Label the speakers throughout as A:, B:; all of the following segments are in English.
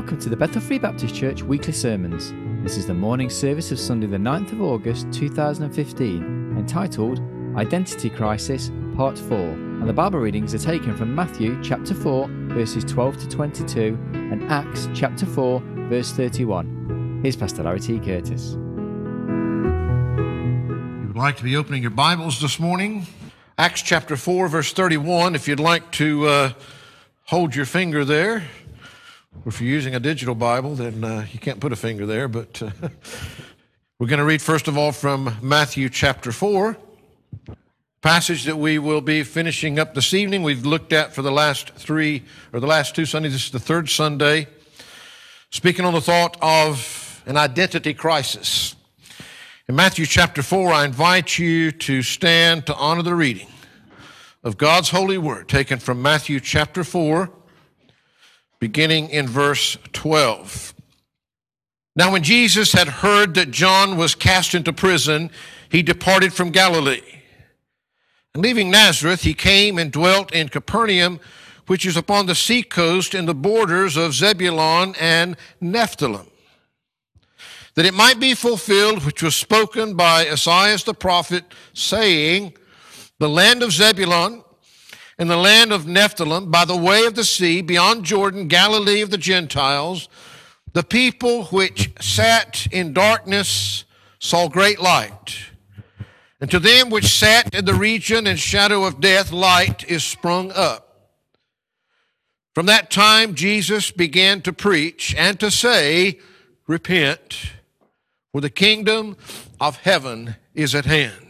A: Welcome to the Bethel Free Baptist Church weekly sermons. This is the morning service of Sunday, the 9th of August 2015, entitled Identity Crisis, Part 4. And the Bible readings are taken from Matthew chapter 4, verses 12 to 22, and Acts chapter 4, verse 31. Here's Pastor Larry T. Curtis.
B: You would like to be opening your Bibles this morning? Acts chapter 4, verse 31. If you'd like to uh, hold your finger there. If you're using a digital Bible, then uh, you can't put a finger there, but uh, we're going to read first of all from Matthew chapter 4, passage that we will be finishing up this evening. We've looked at for the last three, or the last two Sundays. This is the third Sunday, speaking on the thought of an identity crisis. In Matthew chapter 4, I invite you to stand to honor the reading of God's holy word, taken from Matthew chapter 4 beginning in verse 12. Now, when Jesus had heard that John was cast into prison, he departed from Galilee. And leaving Nazareth, he came and dwelt in Capernaum, which is upon the seacoast in the borders of Zebulun and Nephthalim, that it might be fulfilled which was spoken by Esaias the prophet, saying, The land of Zebulun in the land of Nephthalim, by the way of the sea, beyond Jordan, Galilee of the Gentiles, the people which sat in darkness saw great light. And to them which sat in the region and shadow of death, light is sprung up. From that time, Jesus began to preach and to say, Repent, for the kingdom of heaven is at hand.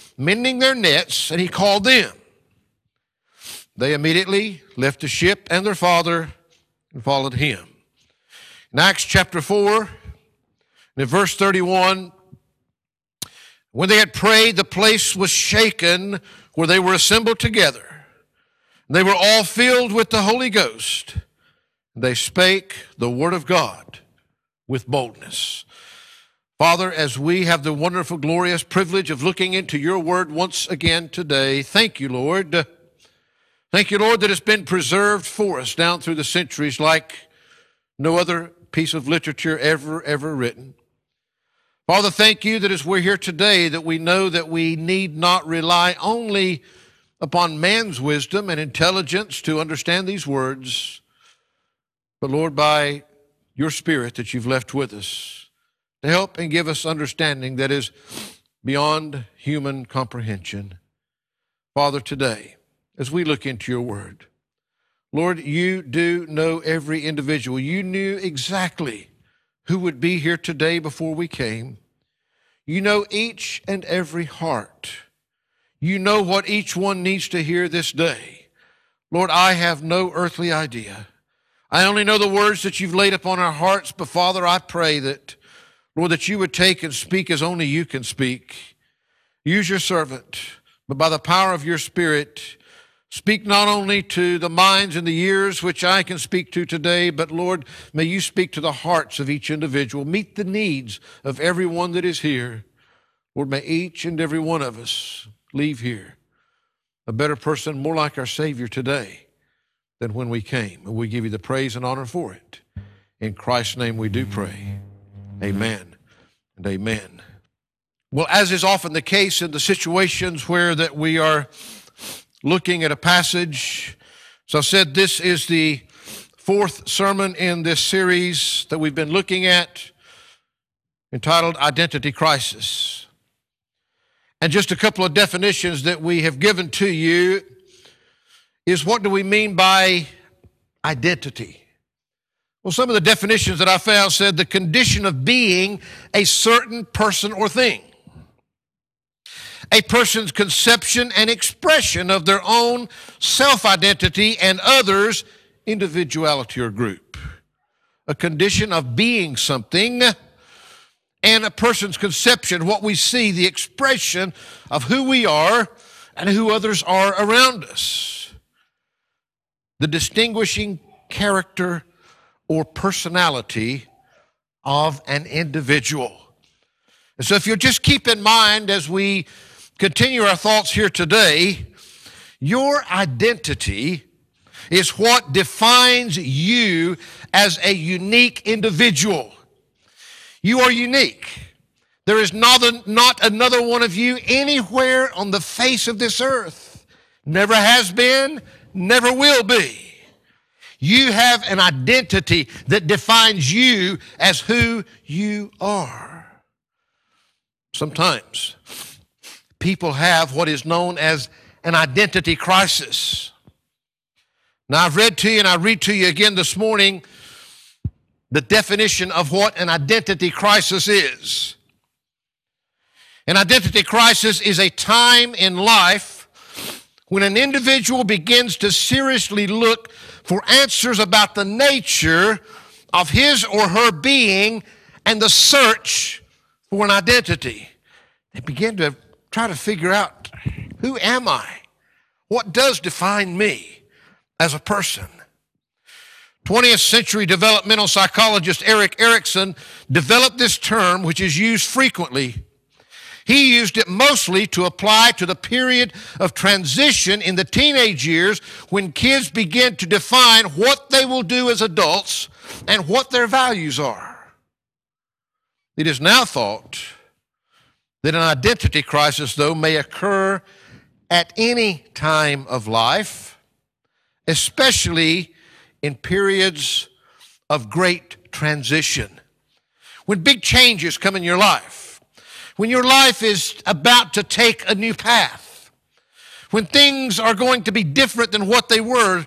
B: mending their nets, and he called them. They immediately left the ship and their father and followed him. In Acts chapter 4, and in verse 31, when they had prayed, the place was shaken where they were assembled together. They were all filled with the Holy Ghost. They spake the word of God with boldness. Father, as we have the wonderful, glorious privilege of looking into your word once again today, thank you, Lord. Thank you, Lord, that it's been preserved for us down through the centuries like no other piece of literature ever, ever written. Father, thank you that as we're here today, that we know that we need not rely only upon man's wisdom and intelligence to understand these words, but Lord, by your Spirit that you've left with us to help and give us understanding that is beyond human comprehension. Father, today, as we look into your word, Lord, you do know every individual. You knew exactly who would be here today before we came. You know each and every heart. You know what each one needs to hear this day. Lord, I have no earthly idea. I only know the words that you've laid upon our hearts, but Father, I pray that Lord, that you would take and speak as only you can speak. Use your servant, but by the power of your Spirit, speak not only to the minds and the ears which I can speak to today, but Lord, may you speak to the hearts of each individual. Meet the needs of everyone that is here. Lord, may each and every one of us leave here a better person, more like our Savior today than when we came. And we give you the praise and honor for it. In Christ's name we do pray. Amen and amen. Well, as is often the case in the situations where that we are looking at a passage, so I said this is the fourth sermon in this series that we've been looking at entitled Identity Crisis. And just a couple of definitions that we have given to you is what do we mean by identity? Well, some of the definitions that I found said the condition of being a certain person or thing. A person's conception and expression of their own self identity and others' individuality or group. a condition of being something, and a person's conception, what we see, the expression of who we are and who others are around us. The distinguishing character or personality of an individual. And so, if you'll just keep in mind as we continue our thoughts here today, your identity is what defines you as a unique individual. You are unique. There is not, not another one of you anywhere on the face of this earth. Never has been, never will be. You have an identity that defines you as who you are. Sometimes people have what is known as an identity crisis. Now, I've read to you and I read to you again this morning the definition of what an identity crisis is. An identity crisis is a time in life when an individual begins to seriously look for answers about the nature of his or her being and the search for an identity. They begin to try to figure out who am I? What does define me as a person? 20th century developmental psychologist Erik Erikson developed this term, which is used frequently he used it mostly to apply to the period of transition in the teenage years when kids begin to define what they will do as adults and what their values are. It is now thought that an identity crisis, though, may occur at any time of life, especially in periods of great transition. When big changes come in your life, when your life is about to take a new path, when things are going to be different than what they were,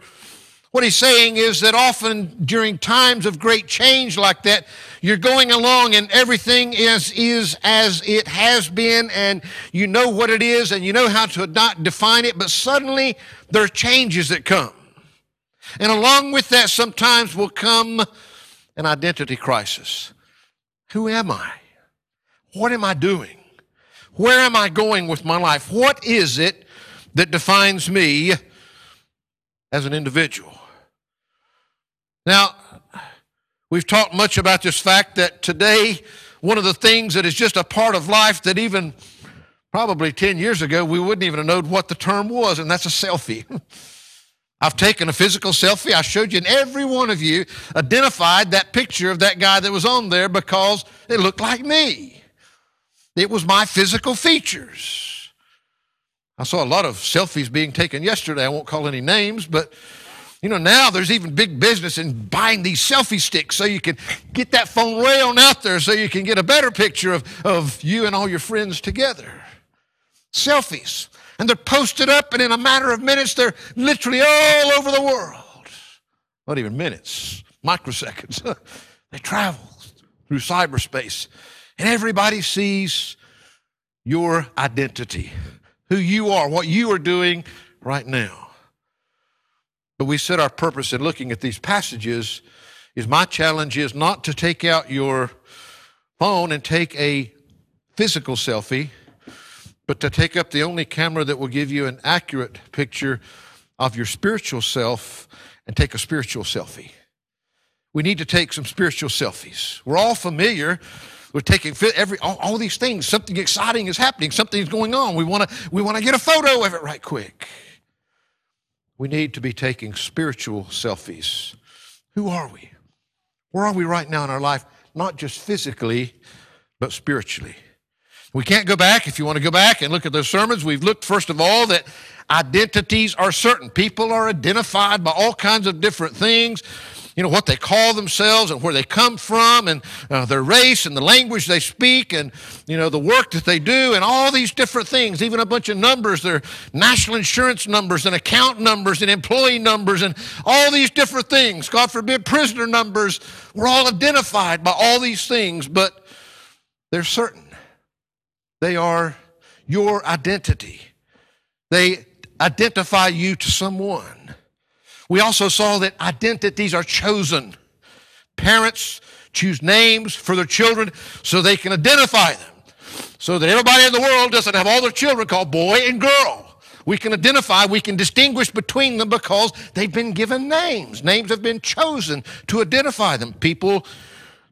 B: what he's saying is that often during times of great change like that, you're going along and everything is, is as it has been and you know what it is and you know how to not define it, but suddenly there are changes that come. And along with that, sometimes will come an identity crisis. Who am I? What am I doing? Where am I going with my life? What is it that defines me as an individual? Now, we've talked much about this fact that today, one of the things that is just a part of life that even probably 10 years ago we wouldn't even have known what the term was, and that's a selfie. I've taken a physical selfie. I showed you, and every one of you identified that picture of that guy that was on there because it looked like me. It was my physical features. I saw a lot of selfies being taken yesterday. I won't call any names, but you know, now there's even big business in buying these selfie sticks so you can get that phone way on out there so you can get a better picture of, of you and all your friends together. Selfies. And they're posted up, and in a matter of minutes, they're literally all over the world. Not even minutes, microseconds. they travel through cyberspace and everybody sees your identity, who you are, what you are doing right now. But we set our purpose in looking at these passages is my challenge is not to take out your phone and take a physical selfie, but to take up the only camera that will give you an accurate picture of your spiritual self and take a spiritual selfie. We need to take some spiritual selfies. We're all familiar we're taking every all, all these things. Something exciting is happening. Something's going on. We want to we want to get a photo of it right quick. We need to be taking spiritual selfies. Who are we? Where are we right now in our life? Not just physically, but spiritually. We can't go back. If you want to go back and look at those sermons, we've looked first of all that identities are certain. People are identified by all kinds of different things you know, what they call themselves and where they come from and uh, their race and the language they speak and, you know, the work that they do and all these different things, even a bunch of numbers, their national insurance numbers and account numbers and employee numbers and all these different things. God forbid, prisoner numbers. We're all identified by all these things, but they're certain. They are your identity. They identify you to someone. We also saw that identities are chosen. Parents choose names for their children so they can identify them, so that everybody in the world doesn't have all their children called boy and girl. We can identify, we can distinguish between them because they've been given names. Names have been chosen to identify them. People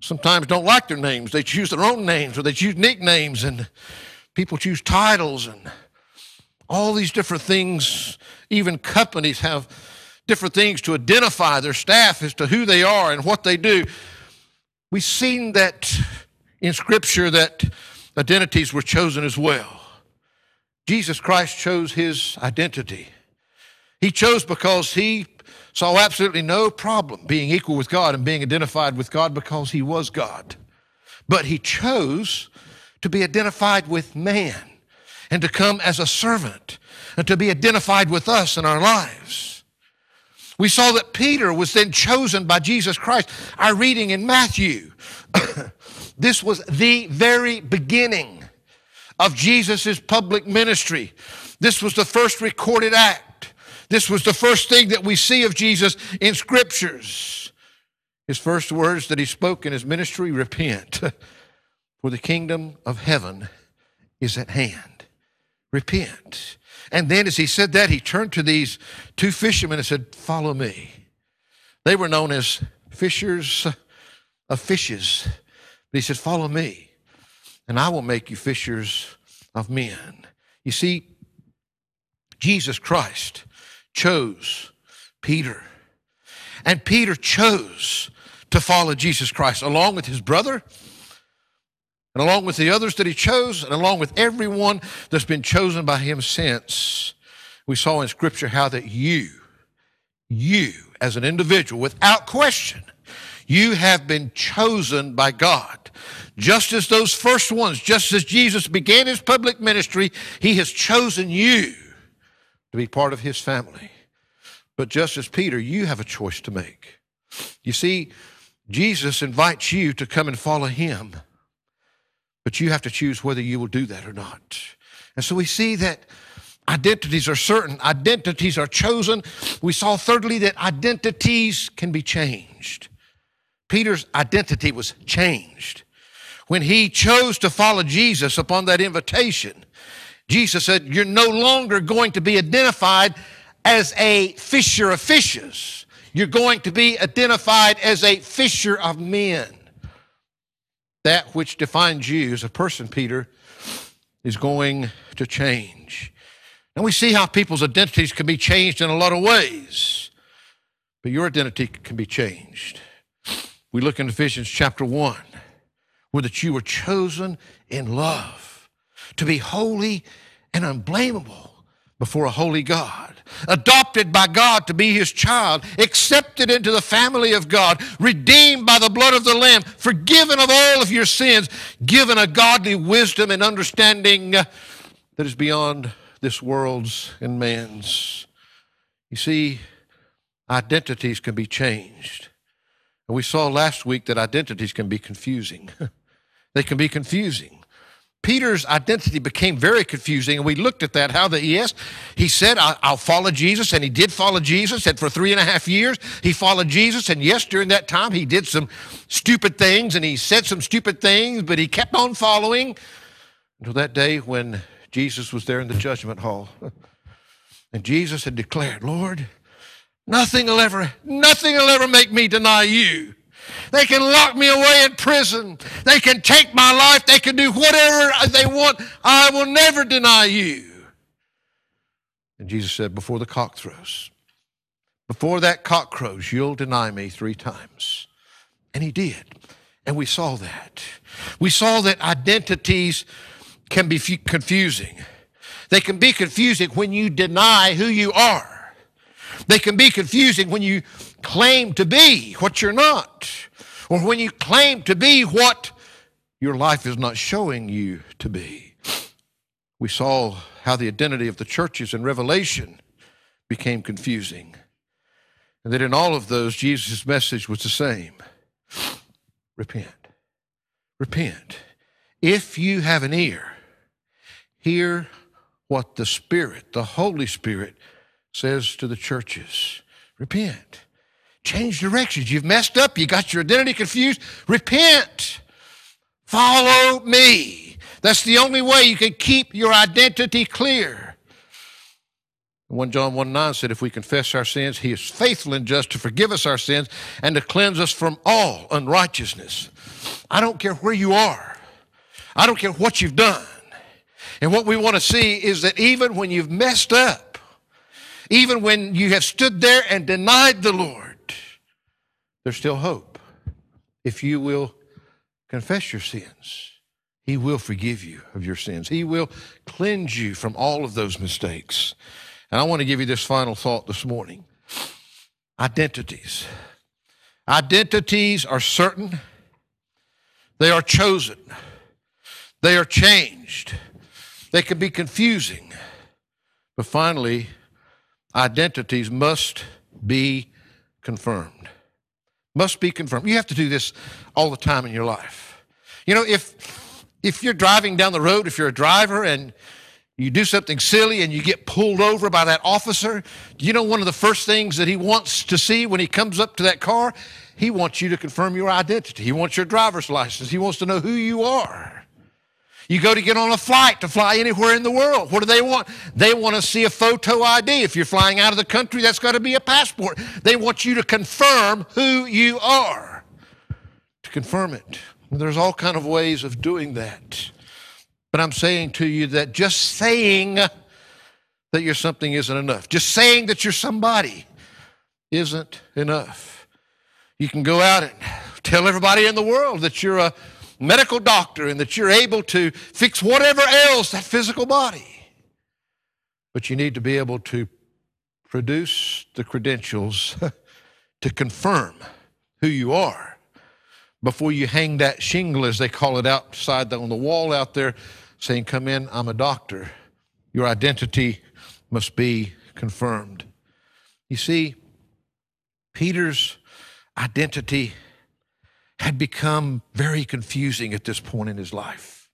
B: sometimes don't like their names. They choose their own names or they choose nicknames, and people choose titles and all these different things. Even companies have different things to identify their staff as to who they are and what they do. We've seen that in Scripture that identities were chosen as well. Jesus Christ chose his identity. He chose because he saw absolutely no problem being equal with God and being identified with God because he was God. But he chose to be identified with man and to come as a servant and to be identified with us in our lives. We saw that Peter was then chosen by Jesus Christ. Our reading in Matthew, this was the very beginning of Jesus' public ministry. This was the first recorded act. This was the first thing that we see of Jesus in scriptures. His first words that he spoke in his ministry repent, for the kingdom of heaven is at hand. Repent. And then, as he said that, he turned to these two fishermen and said, Follow me. They were known as fishers of fishes. But he said, Follow me and I will make you fishers of men. You see, Jesus Christ chose Peter. And Peter chose to follow Jesus Christ along with his brother and along with the others that he chose and along with everyone that's been chosen by him since. We saw in Scripture how that you, you as an individual, without question, you have been chosen by God. Just as those first ones, just as Jesus began his public ministry, he has chosen you to be part of his family. But just as Peter, you have a choice to make. You see, Jesus invites you to come and follow him, but you have to choose whether you will do that or not. And so we see that identities are certain, identities are chosen. We saw, thirdly, that identities can be changed. Peter's identity was changed. When he chose to follow Jesus upon that invitation, Jesus said, You're no longer going to be identified as a fisher of fishes. You're going to be identified as a fisher of men. That which defines you as a person, Peter, is going to change. And we see how people's identities can be changed in a lot of ways, but your identity can be changed. We look in Ephesians chapter 1, where that you were chosen in love to be holy and unblameable before a holy God, adopted by God to be his child, accepted into the family of God, redeemed by the blood of the Lamb, forgiven of all of your sins, given a godly wisdom and understanding uh, that is beyond this world's and man's. You see, identities can be changed. And we saw last week that identities can be confusing. they can be confusing. Peter's identity became very confusing, and we looked at that. How that yes, he said, "I'll follow Jesus," and he did follow Jesus. And for three and a half years, he followed Jesus. And yes, during that time, he did some stupid things, and he said some stupid things, but he kept on following until that day when Jesus was there in the judgment hall, and Jesus had declared, "Lord." Nothing will ever, nothing will ever make me deny you. They can lock me away in prison. They can take my life. They can do whatever they want. I will never deny you. And Jesus said, Before the cock crows, before that cock crows, you'll deny me three times. And he did. And we saw that. We saw that identities can be confusing. They can be confusing when you deny who you are. They can be confusing when you claim to be what you're not, or when you claim to be what your life is not showing you to be. We saw how the identity of the churches in Revelation became confusing. And that in all of those, Jesus' message was the same repent. Repent. If you have an ear, hear what the Spirit, the Holy Spirit, says to the churches repent. Change directions. You've messed up. You got your identity confused. Repent. Follow me. That's the only way you can keep your identity clear. 1 John 1 9 said, If we confess our sins, he is faithful and just to forgive us our sins and to cleanse us from all unrighteousness. I don't care where you are, I don't care what you've done. And what we want to see is that even when you've messed up, even when you have stood there and denied the Lord, there's still hope. If you will confess your sins, He will forgive you of your sins. He will cleanse you from all of those mistakes. And I want to give you this final thought this morning identities. Identities are certain, they are chosen, they are changed, they can be confusing. But finally, identities must be confirmed must be confirmed. You have to do this all the time in your life. You know, if if you're driving down the road, if you're a driver and you do something silly and you get pulled over by that officer, you know one of the first things that he wants to see when he comes up to that car? He wants you to confirm your identity. He wants your driver's license. He wants to know who you are. You go to get on a flight to fly anywhere in the world. What do they want? They want to see a photo ID. If you're flying out of the country, that's got to be a passport. They want you to confirm who you are. To confirm it. There's all kind of ways of doing that. But I'm saying to you that just saying that you're something isn't enough. Just saying that you're somebody isn't enough. You can go out and tell everybody in the world that you're a medical doctor and that you're able to fix whatever ails that physical body. But you need to be able to produce the credentials to confirm who you are before you hang that shingle, as they call it, outside on the wall out there saying, Come in, I'm a doctor. Your identity must be confirmed. You see, Peter's identity had become very confusing at this point in his life.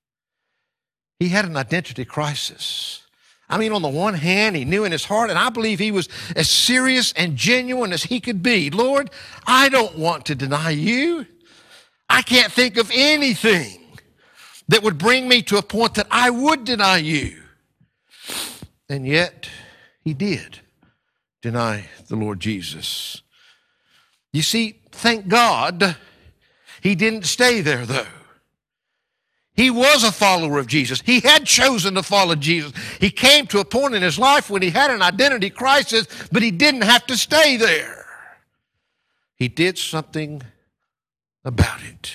B: He had an identity crisis. I mean, on the one hand, he knew in his heart, and I believe he was as serious and genuine as he could be Lord, I don't want to deny you. I can't think of anything that would bring me to a point that I would deny you. And yet, he did deny the Lord Jesus. You see, thank God he didn't stay there, though. He was a follower of Jesus. He had chosen to follow Jesus. He came to a point in his life when he had an identity crisis, but he didn't have to stay there. He did something about it.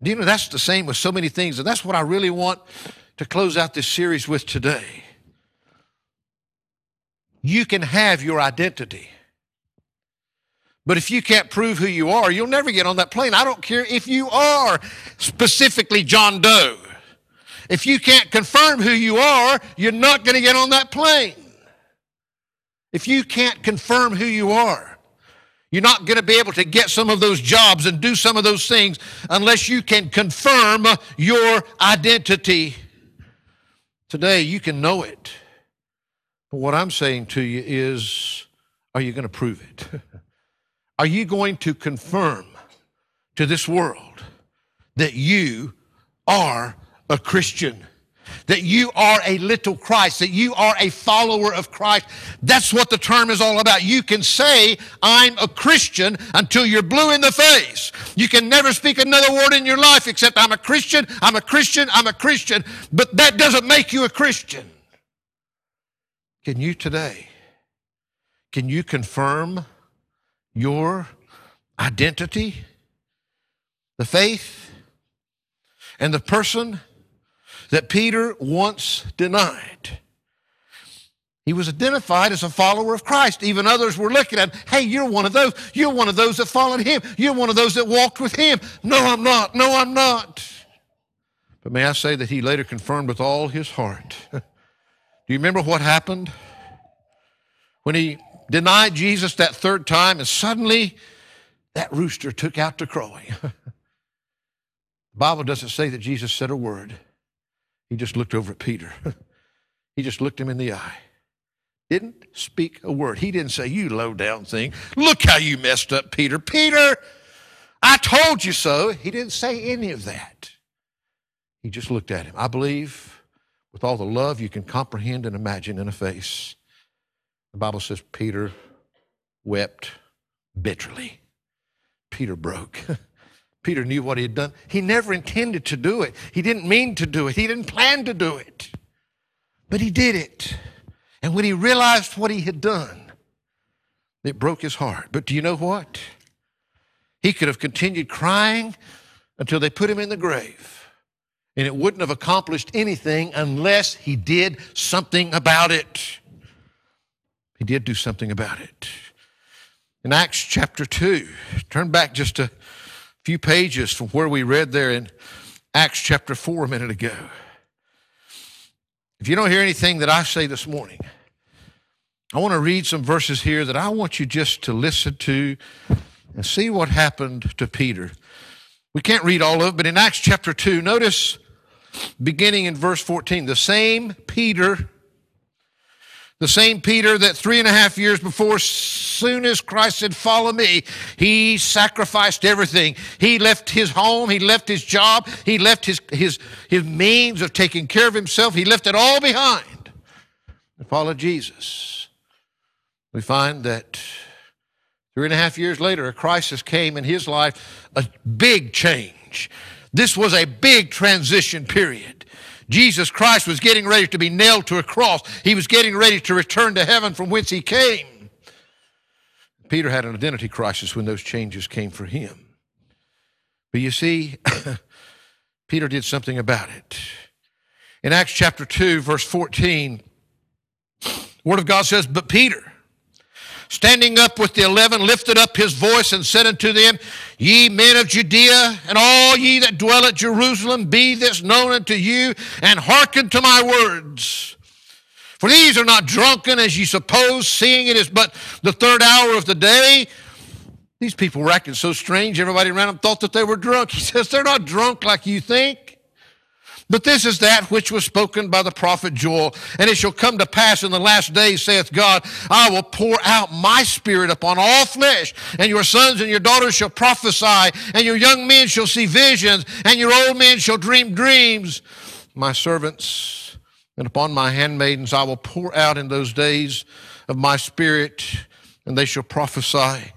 B: Do you know that's the same with so many things, and that's what I really want to close out this series with today. You can have your identity. But if you can't prove who you are, you'll never get on that plane. I don't care if you are specifically John Doe. If you can't confirm who you are, you're not going to get on that plane. If you can't confirm who you are, you're not going to be able to get some of those jobs and do some of those things unless you can confirm your identity. Today, you can know it. But what I'm saying to you is, are you going to prove it? Are you going to confirm to this world that you are a Christian? That you are a little Christ, that you are a follower of Christ. That's what the term is all about. You can say, I'm a Christian until you're blue in the face. You can never speak another word in your life except, I'm a Christian, I'm a Christian, I'm a Christian. But that doesn't make you a Christian. Can you today, can you confirm your identity, the faith, and the person that Peter once denied. He was identified as a follower of Christ. Even others were looking at him. Hey, you're one of those. You're one of those that followed him. You're one of those that walked with him. No, I'm not. No, I'm not. But may I say that he later confirmed with all his heart. Do you remember what happened? When he denied Jesus that third time, and suddenly that rooster took out to crowing. the Bible doesn't say that Jesus said a word. He just looked over at Peter. he just looked him in the eye. Didn't speak a word. He didn't say, You low down thing. Look how you messed up, Peter. Peter, I told you so. He didn't say any of that. He just looked at him. I believe with all the love you can comprehend and imagine in a face. The Bible says Peter wept bitterly. Peter broke. Peter knew what he had done. He never intended to do it. He didn't mean to do it. He didn't plan to do it. But he did it. And when he realized what he had done, it broke his heart. But do you know what? He could have continued crying until they put him in the grave. And it wouldn't have accomplished anything unless he did something about it. Did do something about it. In Acts chapter 2, turn back just a few pages from where we read there in Acts chapter 4 a minute ago. If you don't hear anything that I say this morning, I want to read some verses here that I want you just to listen to and see what happened to Peter. We can't read all of it, but in Acts chapter 2, notice beginning in verse 14, the same Peter the same Peter that three and a half years before, soon as Christ said, Follow me, he sacrificed everything. He left his home, he left his job, he left his, his, his means of taking care of himself, he left it all behind and followed Jesus. We find that three and a half years later, a crisis came in his life, a big change. This was a big transition period. Jesus Christ was getting ready to be nailed to a cross. He was getting ready to return to heaven from whence he came. Peter had an identity crisis when those changes came for him. But you see, Peter did something about it. In Acts chapter 2, verse 14, Word of God says, But Peter, standing up with the eleven, lifted up his voice and said unto them, Ye men of Judea, and all ye that dwell at Jerusalem, be this known unto you, and hearken to my words. For these are not drunken as ye suppose, seeing it is but the third hour of the day. These people were acting so strange, everybody around them thought that they were drunk. He says, They're not drunk like you think. But this is that which was spoken by the prophet Joel. And it shall come to pass in the last days, saith God, I will pour out my spirit upon all flesh, and your sons and your daughters shall prophesy, and your young men shall see visions, and your old men shall dream dreams. My servants and upon my handmaidens I will pour out in those days of my spirit, and they shall prophesy.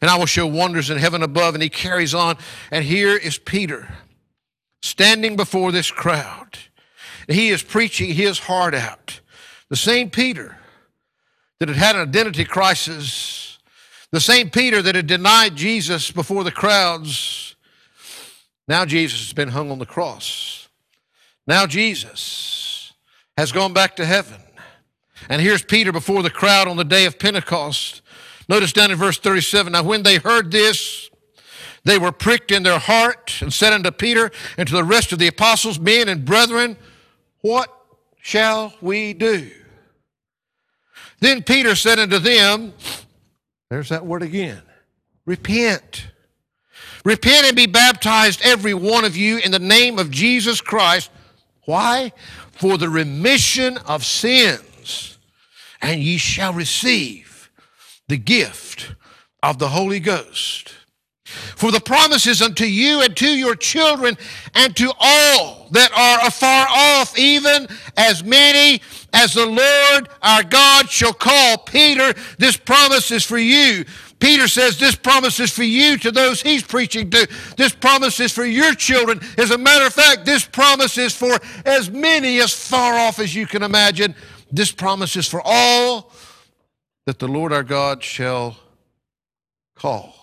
B: And I will show wonders in heaven above. And he carries on. And here is Peter standing before this crowd. He is preaching his heart out. The same Peter that had had an identity crisis, the same Peter that had denied Jesus before the crowds, now Jesus has been hung on the cross. Now Jesus has gone back to heaven. And here's Peter before the crowd on the day of Pentecost. Notice down in verse 37 Now, when they heard this, they were pricked in their heart and said unto Peter and to the rest of the apostles, Men and brethren, what shall we do? Then Peter said unto them, There's that word again repent. Repent and be baptized, every one of you, in the name of Jesus Christ. Why? For the remission of sins, and ye shall receive the gift of the Holy Ghost. For the promises unto you and to your children and to all that are afar off, even as many as the Lord our God shall call. Peter, this promise is for you. Peter says this promise is for you to those he's preaching to. This promise is for your children. As a matter of fact, this promise is for as many as far off as you can imagine. This promise is for all that the Lord our God shall call.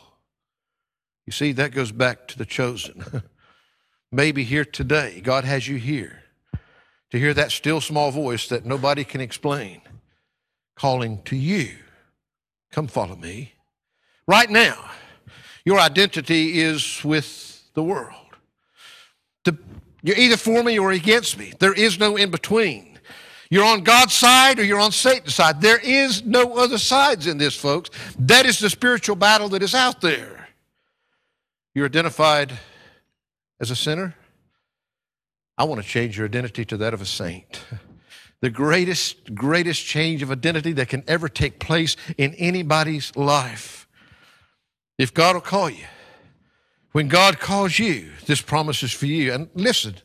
B: You see, that goes back to the chosen. Maybe here today, God has you here to hear that still small voice that nobody can explain calling to you. Come follow me. Right now, your identity is with the world. you're either for me or against me. There is no in between. You're on God's side or you're on Satan's side. There is no other sides in this, folks. That is the spiritual battle that is out there. You're identified as a sinner. I want to change your identity to that of a saint. the greatest, greatest change of identity that can ever take place in anybody's life. If God will call you, when God calls you, this promise is for you. And listen,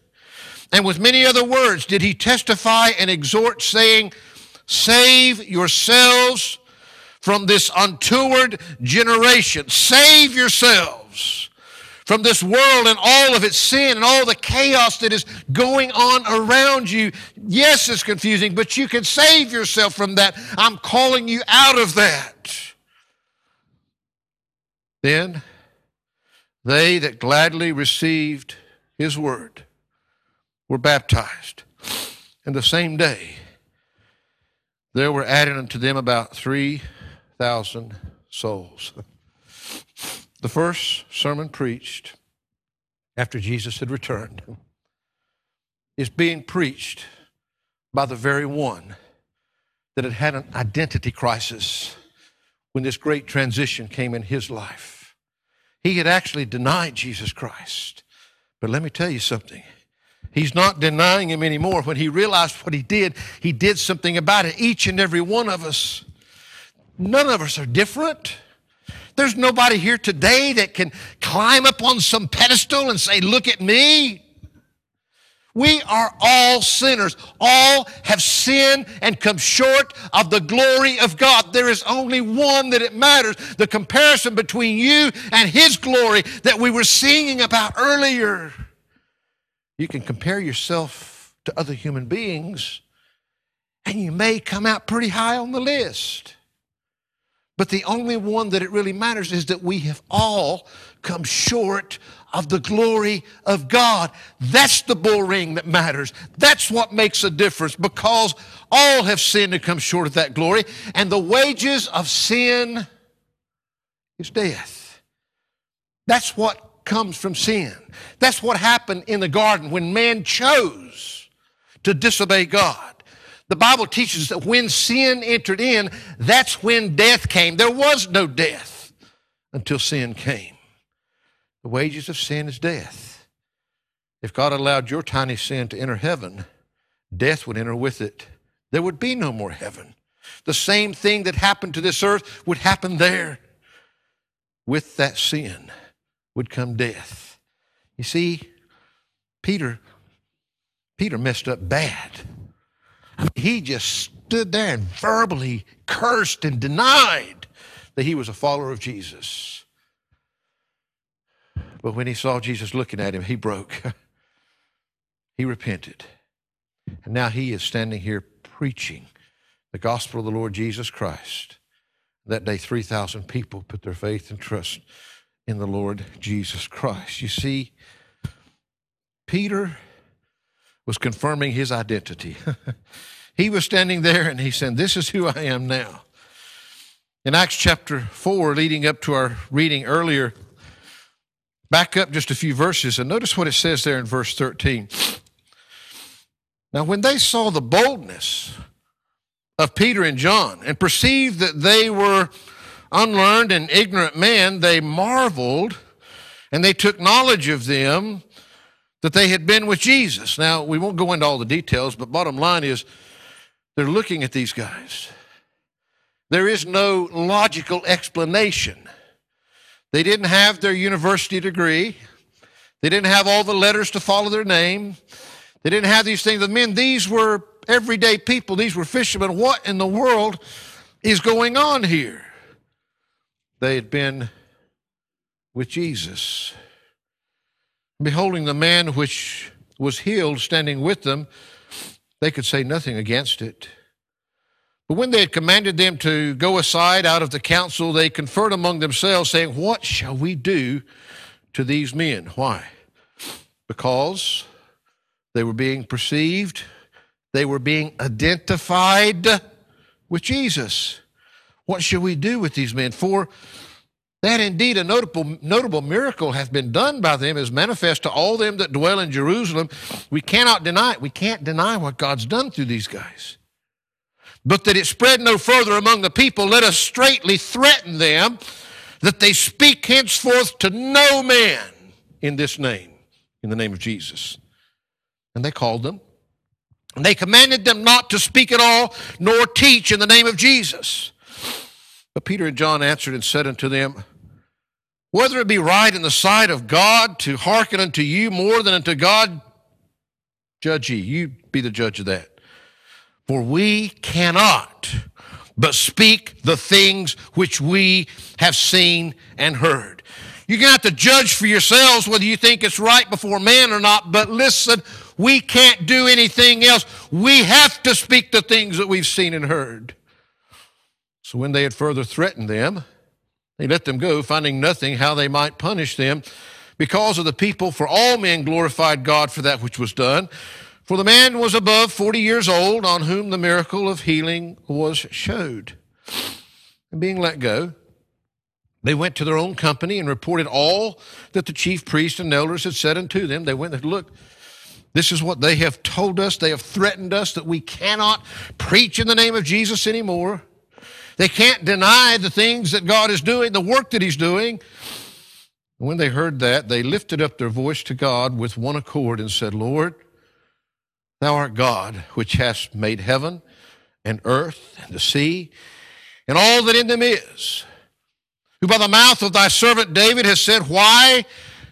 B: and with many other words did he testify and exhort, saying, Save yourselves from this untoward generation. Save yourselves from this world and all of its sin and all the chaos that is going on around you. Yes, it's confusing, but you can save yourself from that. I'm calling you out of that. Then they that gladly received his word were baptized. And the same day, there were added unto them about 3,000 souls. The first sermon preached after Jesus had returned is being preached by the very one that had had an identity crisis when this great transition came in his life. He had actually denied Jesus Christ. But let me tell you something. He's not denying him anymore. When he realized what he did, he did something about it. Each and every one of us. None of us are different. There's nobody here today that can climb up on some pedestal and say, Look at me. We are all sinners. All have sinned and come short of the glory of God. There is only one that it matters the comparison between you and His glory that we were singing about earlier. You can compare yourself to other human beings, and you may come out pretty high on the list. But the only one that it really matters is that we have all come short of the glory of God. That's the bull ring that matters. That's what makes a difference because all have sinned and come short of that glory. And the wages of sin is death. That's what comes from sin. That's what happened in the garden when man chose to disobey God. The Bible teaches that when sin entered in, that's when death came. There was no death until sin came. The wages of sin is death. If God allowed your tiny sin to enter heaven, death would enter with it. There would be no more heaven. The same thing that happened to this earth would happen there with that sin would come death. You see, Peter, Peter messed up bad. I mean, he just stood there and verbally cursed and denied that he was a follower of Jesus. But when he saw Jesus looking at him, he broke. he repented. And now he is standing here preaching the gospel of the Lord Jesus Christ. That day, 3,000 people put their faith and trust in the Lord Jesus Christ. You see, Peter was confirming his identity. he was standing there and he said, This is who I am now. In Acts chapter 4, leading up to our reading earlier, back up just a few verses and notice what it says there in verse 13. Now, when they saw the boldness of Peter and John and perceived that they were unlearned and ignorant men, they marveled and they took knowledge of them that they had been with Jesus. Now, we won't go into all the details, but bottom line is they're looking at these guys. There is no logical explanation. They didn't have their university degree. They didn't have all the letters to follow their name. They didn't have these things. The men, these were everyday people. These were fishermen. What in the world is going on here? They had been with Jesus. Beholding the man which was healed standing with them, they could say nothing against it. But when they had commanded them to go aside out of the council, they conferred among themselves, saying, What shall we do to these men? Why? Because they were being perceived, they were being identified with Jesus. What shall we do with these men? For that indeed a notable, notable miracle hath been done by them is manifest to all them that dwell in Jerusalem. We cannot deny it. We can't deny what God's done through these guys. But that it spread no further among the people, let us straightly threaten them that they speak henceforth to no man in this name, in the name of Jesus. And they called them And they commanded them not to speak at all, nor teach in the name of Jesus. But Peter and John answered and said unto them, Whether it be right in the sight of God to hearken unto you more than unto God, judge ye. You be the judge of that. For we cannot but speak the things which we have seen and heard. You're going to have to judge for yourselves whether you think it's right before man or not, but listen, we can't do anything else. We have to speak the things that we've seen and heard. So when they had further threatened them, they let them go, finding nothing how they might punish them because of the people, for all men glorified God for that which was done. For the man was above 40 years old on whom the miracle of healing was showed. And being let go, they went to their own company and reported all that the chief priests and elders had said unto them. They went and look, this is what they have told us. They have threatened us that we cannot preach in the name of Jesus anymore. They can't deny the things that God is doing, the work that He's doing. when they heard that, they lifted up their voice to God with one accord and said, Lord, Thou art God, which hast made heaven and earth and the sea and all that in them is, who by the mouth of thy servant David has said, Why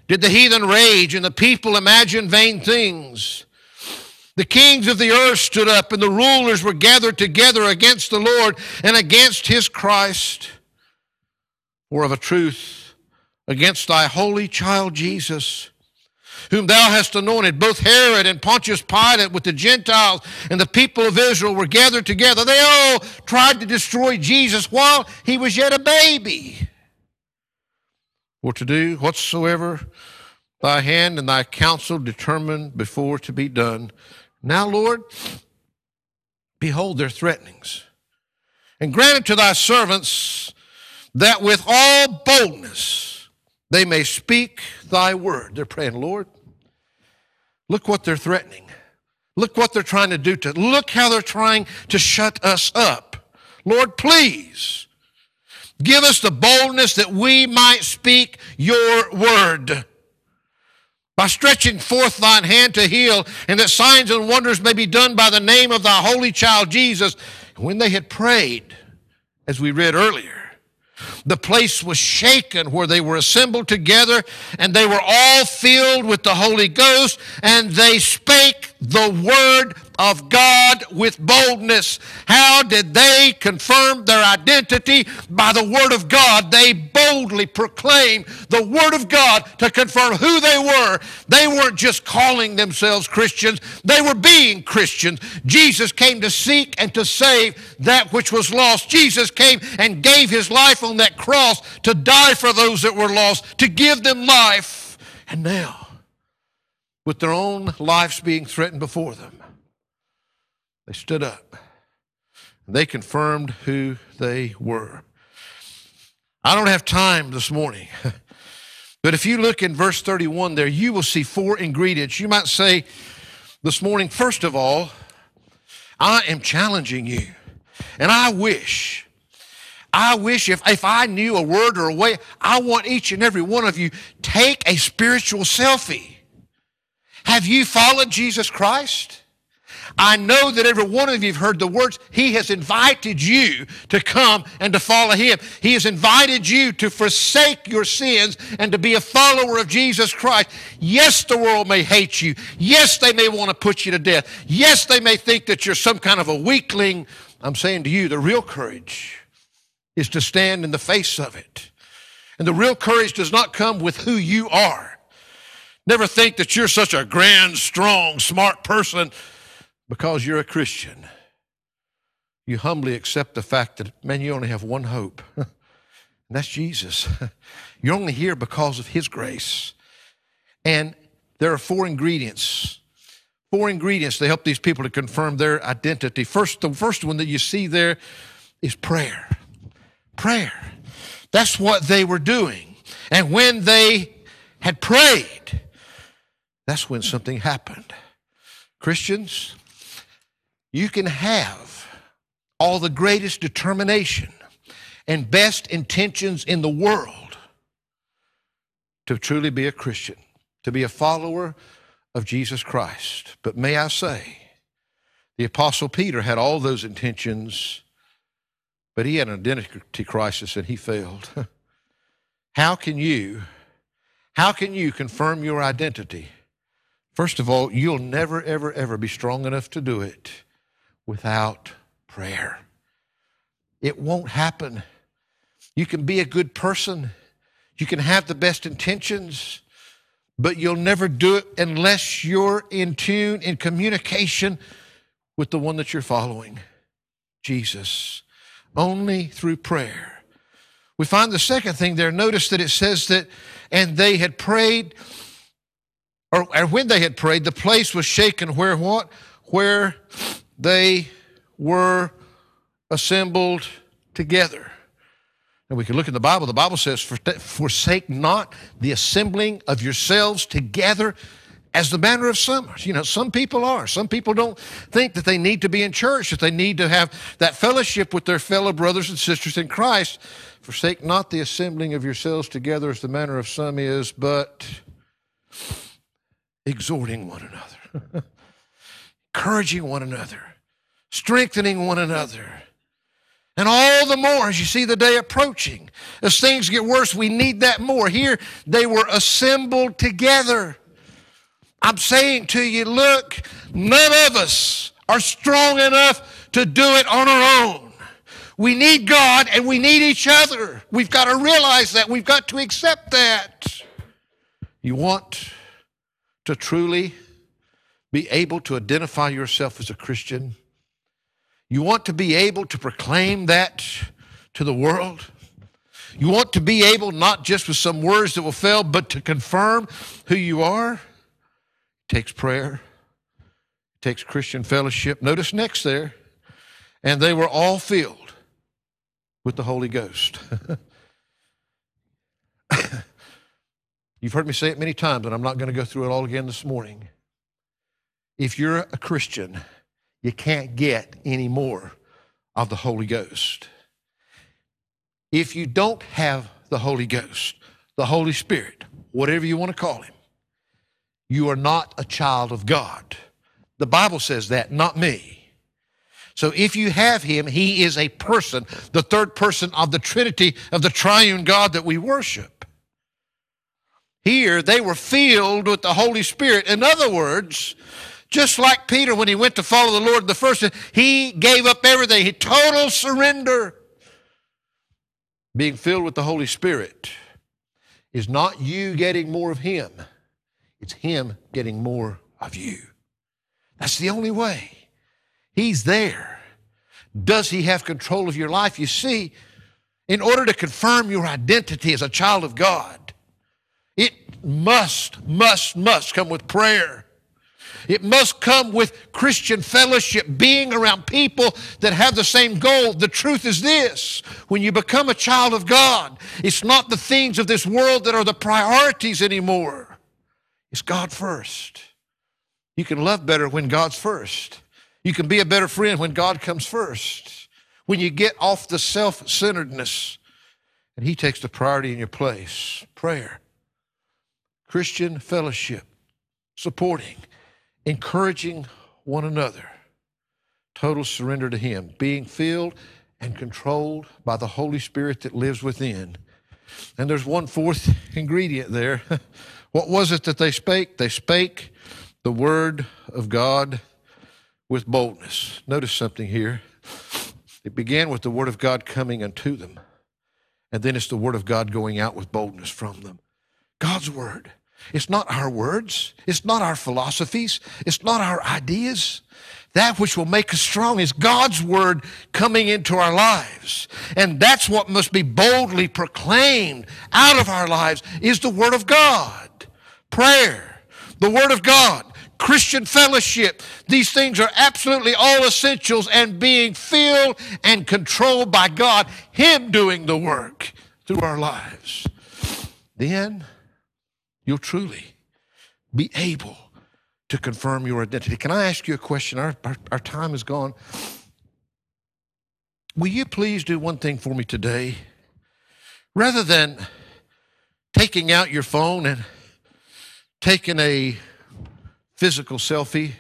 B: did the heathen rage and the people imagine vain things? The kings of the earth stood up, and the rulers were gathered together against the Lord and against his Christ. For of a truth, against thy holy child Jesus, whom thou hast anointed, both Herod and Pontius Pilate with the Gentiles and the people of Israel were gathered together. They all tried to destroy Jesus while he was yet a baby. For to do whatsoever thy hand and thy counsel determined before to be done, now, Lord, behold their threatenings. And grant it to thy servants that with all boldness they may speak thy word. They're praying, Lord, look what they're threatening. Look what they're trying to do to, look how they're trying to shut us up. Lord, please give us the boldness that we might speak your word by stretching forth thine hand to heal, and that signs and wonders may be done by the name of thy holy child Jesus. When they had prayed, as we read earlier, the place was shaken where they were assembled together, and they were all filled with the Holy Ghost, and they spake the word of God with boldness. How did they confirm their identity? By the Word of God. They boldly proclaimed the Word of God to confirm who they were. They weren't just calling themselves Christians, they were being Christians. Jesus came to seek and to save that which was lost. Jesus came and gave his life on that cross to die for those that were lost, to give them life. And now, with their own lives being threatened before them, they stood up. And they confirmed who they were. I don't have time this morning. But if you look in verse 31 there, you will see four ingredients. You might say this morning, first of all, I am challenging you. And I wish, I wish if, if I knew a word or a way, I want each and every one of you take a spiritual selfie. Have you followed Jesus Christ? I know that every one of you have heard the words. He has invited you to come and to follow Him. He has invited you to forsake your sins and to be a follower of Jesus Christ. Yes, the world may hate you. Yes, they may want to put you to death. Yes, they may think that you're some kind of a weakling. I'm saying to you, the real courage is to stand in the face of it. And the real courage does not come with who you are. Never think that you're such a grand, strong, smart person because you're a Christian, you humbly accept the fact that, man, you only have one hope, and that's Jesus. You're only here because of His grace. And there are four ingredients. Four ingredients to help these people to confirm their identity. First, the first one that you see there is prayer. Prayer. That's what they were doing. And when they had prayed, that's when something happened. Christians, you can have all the greatest determination and best intentions in the world to truly be a Christian, to be a follower of Jesus Christ. But may I say The Apostle Peter had all those intentions, but he had an identity crisis and he failed. how can you, how can you confirm your identity? First of all, you'll never, ever, ever be strong enough to do it without prayer. It won't happen. You can be a good person, you can have the best intentions, but you'll never do it unless you're in tune, in communication with the one that you're following, Jesus. Only through prayer. We find the second thing there. Notice that it says that, and they had prayed, or, or when they had prayed, the place was shaken where what? Where they were assembled together. And we can look in the Bible. The Bible says, Forsake not the assembling of yourselves together as the manner of some. You know, some people are. Some people don't think that they need to be in church, that they need to have that fellowship with their fellow brothers and sisters in Christ. Forsake not the assembling of yourselves together as the manner of some is, but exhorting one another, encouraging one another, strengthening one another and all the more as you see the day approaching. As things get worse, we need that more. Here, they were assembled together. I'm saying to you, look, none of us are strong enough to do it on our own. We need God and we need each other. We've got to realize that. We've got to accept that. You want to truly be able to identify yourself as a Christian? You want to be able to proclaim that to the world. You want to be able, not just with some words that will fail, but to confirm who you are. It takes prayer, it takes Christian fellowship. Notice next there, and they were all filled with the Holy Ghost. You've heard me say it many times, and I'm not going to go through it all again this morning. If you're a Christian, you can't get any more of the Holy Ghost. If you don't have the Holy Ghost, the Holy Spirit, whatever you want to call him, you are not a child of God. The Bible says that, not me. So if you have him, he is a person, the third person of the Trinity of the triune God that we worship. Here, they were filled with the Holy Spirit. In other words, just like Peter when he went to follow the Lord the first, he gave up everything. He total surrender. Being filled with the Holy Spirit is not you getting more of him. It's him getting more of you. That's the only way. He's there. Does he have control of your life? You see, in order to confirm your identity as a child of God, must, must, must come with prayer it must come with Christian fellowship, being around people that have the same goal. The truth is this when you become a child of God, it's not the things of this world that are the priorities anymore, it's God first. You can love better when God's first. You can be a better friend when God comes first. When you get off the self centeredness and He takes the priority in your place. Prayer, Christian fellowship, supporting encouraging one another, total surrender to Him, being filled and controlled by the Holy Spirit that lives within. And there's one fourth ingredient there. what was it that they spake? They spake the word of God with boldness. Notice something here. It began with the word of God coming unto them, and then it's the word of God going out with boldness from them. God's word. It's not our words. It's not our philosophies. It's not our ideas. That which will make us strong is God's word coming into our lives. And that's what must be boldly proclaimed out of our lives is the word of God. Prayer, the word of God, Christian fellowship. These things are absolutely all essentials and being filled and controlled by God, Him doing the work through our lives. Then you'll truly be able to confirm your identity. Can I ask you a question? Our, our, our, time is gone. Will you please do one thing for me today? Rather than taking out your phone and taking a physical selfie,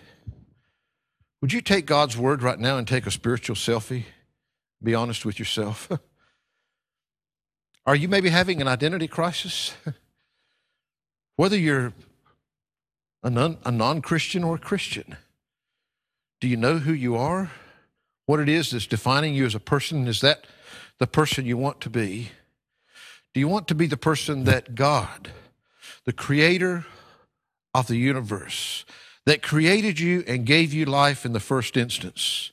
B: Would you take God's word right now and take a spiritual selfie? Be honest with yourself. Are you maybe having an identity crisis? Whether you're a non Christian or a Christian, do you know who you are? What it is that's defining you as a person? Is that the person you want to be? Do you want to be the person that God, the creator of the universe, that created you and gave you life in the first instance?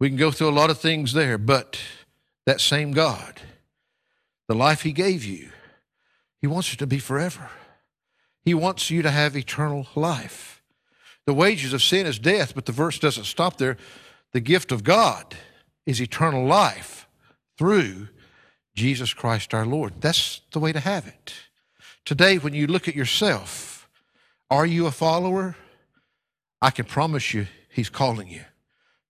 B: We can go through a lot of things there, but that same God, the life He gave you, He wants it to be forever. He wants you to have eternal life. The wages of sin is death, but the verse doesn't stop there. The gift of God is eternal life through Jesus Christ our Lord. That's the way to have it. Today, when you look at yourself, are you a follower? I can promise you, He's calling you.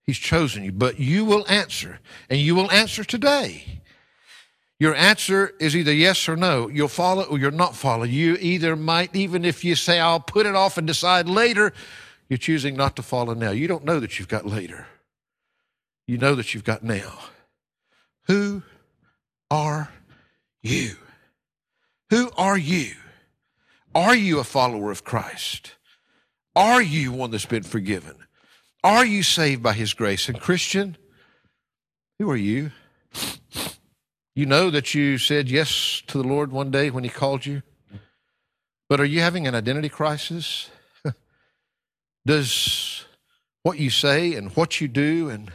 B: He's chosen you, but you will answer, and you will answer today. Your answer is either yes or no. You'll follow or you'll not follow. You either might, even if you say, I'll put it off and decide later, you're choosing not to follow now. You don't know that you've got later. You know that you've got now. Who are you? Who are you? Are you a follower of Christ? Are you one that's been forgiven? Are you saved by His grace? And Christian, who are you? You know that you said yes to the Lord one day when He called you, but are you having an identity crisis? Does what you say and what you do and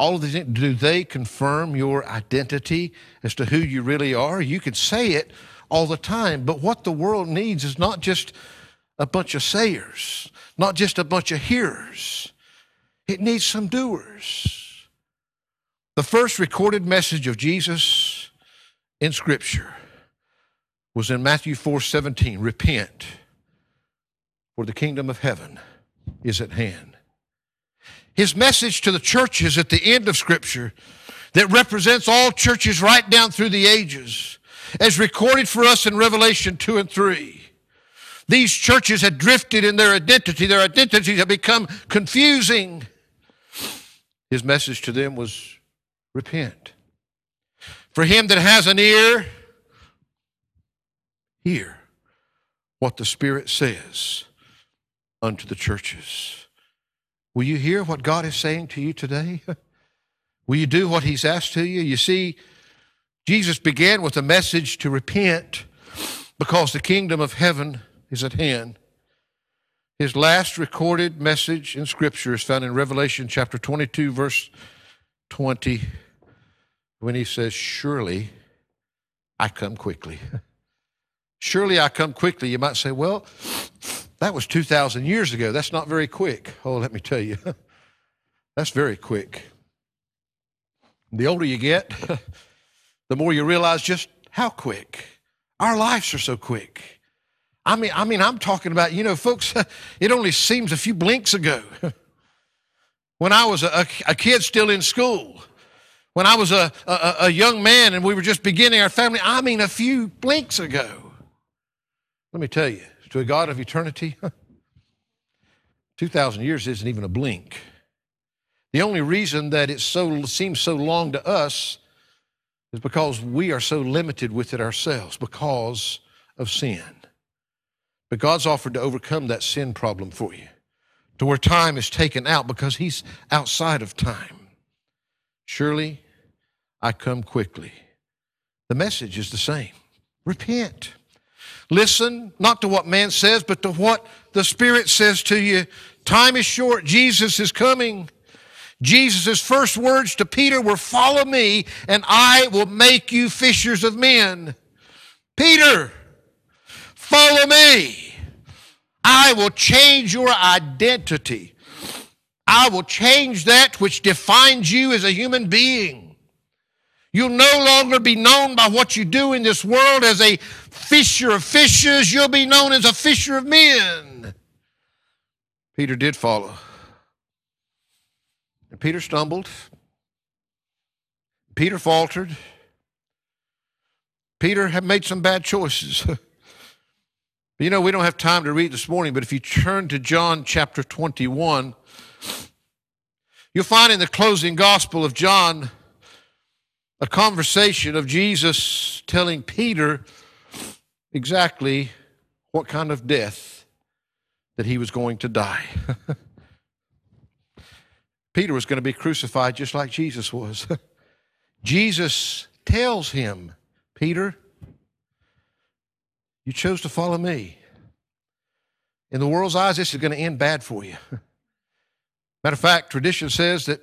B: all of these do they confirm your identity as to who you really are? You can say it all the time, but what the world needs is not just a bunch of sayers, not just a bunch of hearers. It needs some doers. The first recorded message of Jesus in Scripture was in Matthew 4 17. Repent, for the kingdom of heaven is at hand. His message to the churches at the end of Scripture that represents all churches right down through the ages, as recorded for us in Revelation 2 and 3. These churches had drifted in their identity. Their identities had become confusing. His message to them was repent. For him that has an ear, hear what the Spirit says unto the churches. Will you hear what God is saying to you today? Will you do what He's asked to you? You see, Jesus began with a message to repent because the kingdom of heaven is at hand. His last recorded message in Scripture is found in Revelation chapter 22, verse 20, when he says, Surely I come quickly. Surely I come quickly. You might say, Well, that was 2,000 years ago. That's not very quick. Oh, let me tell you, that's very quick. The older you get, the more you realize just how quick. Our lives are so quick. I mean, I mean, I'm talking about, you know, folks, it only seems a few blinks ago. When I was a, a, kid still in school, when I was a, a, a young man and we were just beginning our family, I mean, a few blinks ago. Let me tell you, to a God of eternity, 2,000 years isn't even a blink. The only reason that it so seems so long to us is because we are so limited with it ourselves because of sin. But God's offered to overcome that sin problem for you, to where time is taken out because He's outside of time. Surely I come quickly. The message is the same repent. Listen not to what man says, but to what the Spirit says to you. Time is short. Jesus is coming. Jesus' first words to Peter were, Follow me, and I will make you fishers of men. Peter, Follow me. I will change your identity. I will change that which defines you as a human being. You'll no longer be known by what you do in this world as a fisher of fishes. You'll be known as a fisher of men. Peter did follow. And Peter stumbled. Peter faltered. Peter had made some bad choices. You know, we don't have time to read this morning, but if you turn to John chapter 21, You'll find in the closing gospel of John a conversation of Jesus telling Peter exactly what kind of death that he was going to die. Peter was going to be crucified just like Jesus was. Jesus tells him, Peter, you chose to follow me. In the world's eyes, this is going to end bad for you. Matter of fact, tradition says that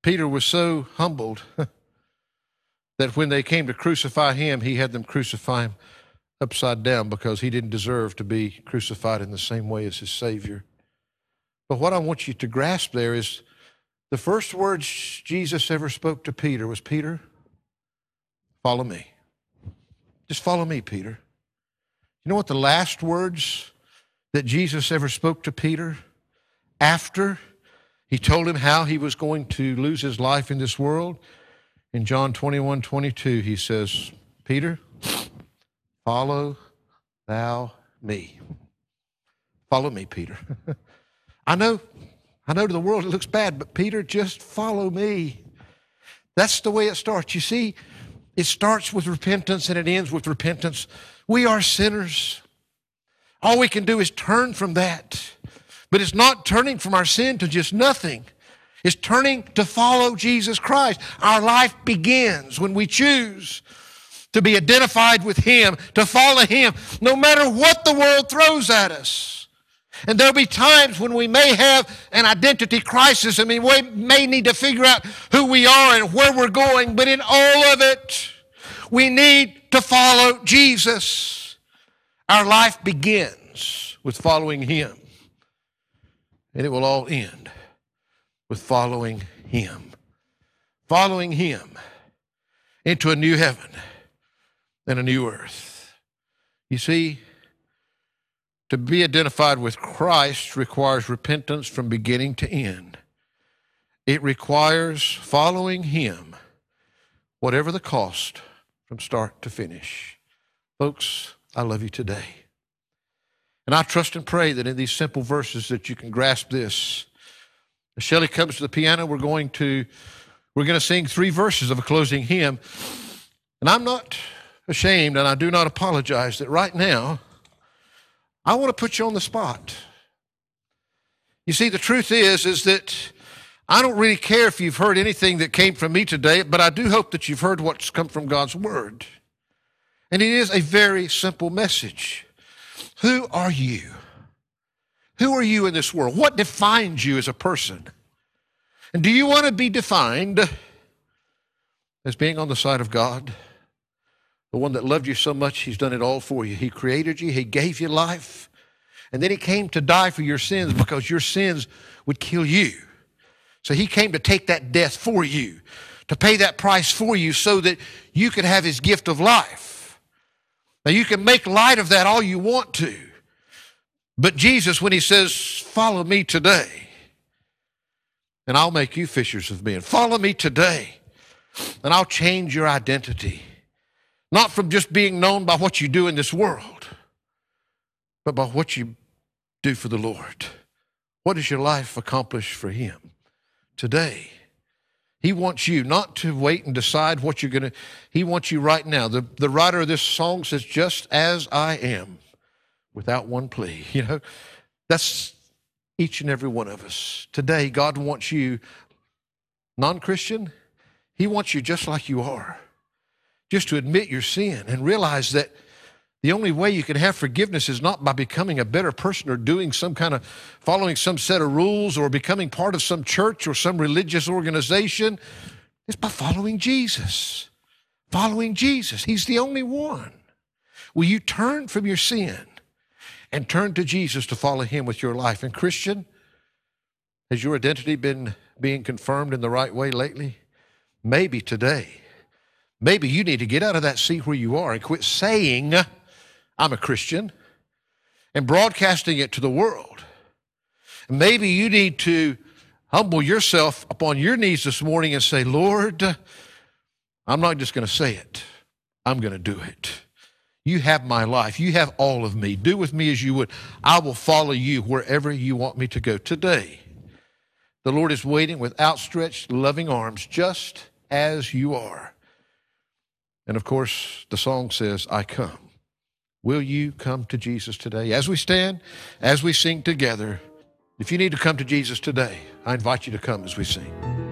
B: Peter was so humbled that when they came to crucify him, he had them crucify him upside down because he didn't deserve to be crucified in the same way as his Savior. But what I want you to grasp there is the first words Jesus ever spoke to Peter was Peter, follow me. Just follow me, Peter. You know what the last words that Jesus ever spoke to Peter after he told him how he was going to lose his life in this world? In John 21 22, he says, Peter, follow thou me. Follow me, Peter. I know I know to the world it looks bad, but Peter, just follow me. That's the way it starts. You see, it starts with repentance and it ends with repentance. We are sinners. All we can do is turn from that. But it's not turning from our sin to just nothing. It's turning to follow Jesus Christ. Our life begins when we choose to be identified with Him, to follow Him, no matter what the world throws at us. And there'll be times when we may have an identity crisis. I mean, we may need to figure out who we are and where we're going, but in all of it, we need to follow Jesus. Our life begins with following Him, and it will all end with following Him. Following Him into a new heaven and a new earth. You see, to be identified with Christ requires repentance from beginning to end. It requires following Him, whatever the cost, from start to finish. Folks, I love you today. And I trust and pray that in these simple verses that you can grasp this. As Shelley comes to the piano, we're going to we're going to sing three verses of a closing hymn. And I'm not ashamed and I do not apologize that right now I want to put you on the spot. You see, the truth is, is that I don't really care if you've heard anything that came from me today, but I do hope that you've heard what's come from God's Word. And it is a very simple message. Who are you? Who are you in this world? What defines you as a person? And do you want to be defined as being on the side of God? The one that loved you so much, he's done it all for you. He created you, he gave you life, and then he came to die for your sins because your sins would kill you. So he came to take that death for you, to pay that price for you so that you could have his gift of life. Now you can make light of that all you want to. But Jesus, when he says, Follow me today, and I'll make you fishers of men, follow me today, and I'll change your identity. Not from just being known by what you do in this world, but by what you do for the Lord. What does your life accomplish for Him today? He wants you not to wait and decide what you're going to, He wants you right now. The, the writer of this song says, just as I am, without one plea. You know, that's each and every one of us. Today, God wants you, non Christian, He wants you just like you are just to admit your sin and realize that the only way you can have forgiveness is not by becoming a better person or doing some kind of following some set of rules or becoming part of some church or some religious organization. It's by following Jesus. Following Jesus. He's the only one. Will you turn from your sin and turn to Jesus to follow him with your life? And Christian, has your identity been being confirmed in the right way lately? Maybe today Maybe you need to get out of that seat where you are and quit saying, I'm a Christian, and broadcasting it to the world. Maybe you need to humble yourself upon your knees this morning and say, Lord, I'm not just going to say it, I'm going to do it. You have my life. You have all of me. Do with me as you would. I will follow you wherever you want me to go today. The Lord is waiting with outstretched, loving arms, just as you are. And of course, the song says, I come. Will you come to Jesus today? As we stand, as we sing together, if you need to come to Jesus today, I invite you to come as we sing.